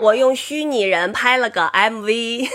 我用虚拟人拍了个 MV，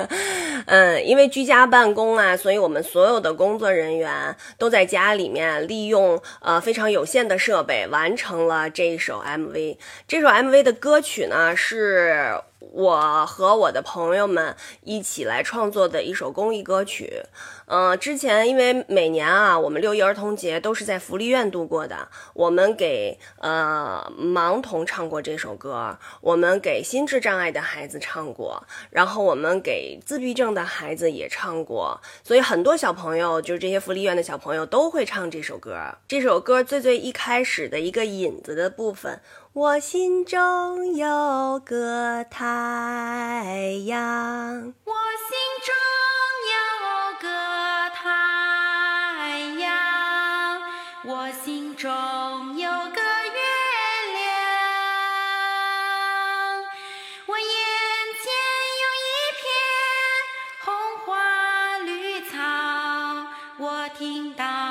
嗯，因为居家办公啊，所以我们所有的工作人员都在家里面利用呃非常有限的设备完成了这一首 MV。这首 MV 的歌曲呢是。我和我的朋友们一起来创作的一首公益歌曲，嗯，之前因为每年啊，我们六一儿童节都是在福利院度过的，我们给呃盲童唱过这首歌，我们给心智障碍的孩子唱过，然后我们给自闭症的孩子也唱过，所以很多小朋友，就是这些福利院的小朋友都会唱这首歌。这首歌最最一开始的一个引子的部分。我心中有个太阳，我心中有个太阳，我心中有个月亮，我眼前有一片红花绿草，我听到。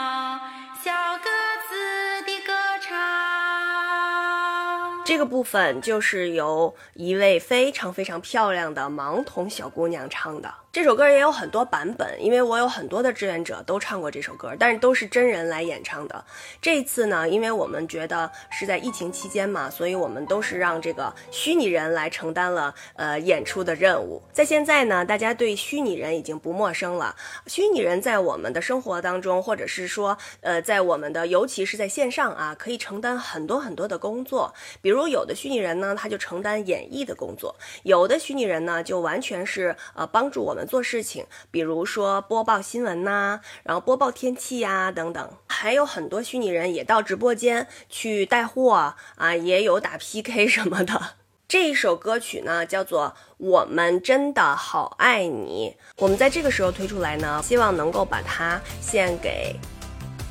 这个部分就是由一位非常非常漂亮的盲童小姑娘唱的。这首歌也有很多版本，因为我有很多的志愿者都唱过这首歌，但是都是真人来演唱的。这一次呢，因为我们觉得是在疫情期间嘛，所以我们都是让这个虚拟人来承担了呃演出的任务。在现在呢，大家对虚拟人已经不陌生了。虚拟人在我们的生活当中，或者是说呃在我们的，尤其是在线上啊，可以承担很多很多的工作。比如有的虚拟人呢，他就承担演绎的工作；有的虚拟人呢，就完全是呃帮助我们。做事情，比如说播报新闻呐，然后播报天气呀等等，还有很多虚拟人也到直播间去带货啊，也有打 PK 什么的。这一首歌曲呢，叫做《我们真的好爱你》，我们在这个时候推出来呢，希望能够把它献给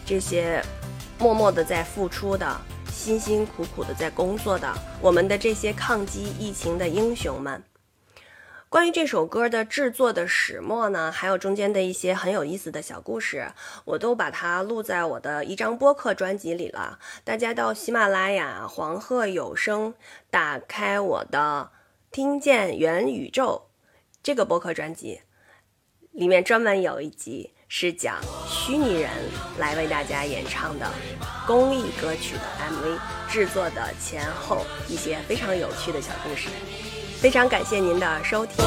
这些默默的在付出的、辛辛苦苦的在工作的我们的这些抗击疫情的英雄们。关于这首歌的制作的始末呢，还有中间的一些很有意思的小故事，我都把它录在我的一张播客专辑里了。大家到喜马拉雅、黄鹤有声，打开我的《听见元宇宙》这个播客专辑，里面专门有一集是讲虚拟人来为大家演唱的公益歌曲的 MV 制作的前后一些非常有趣的小故事。非常感谢您的收听。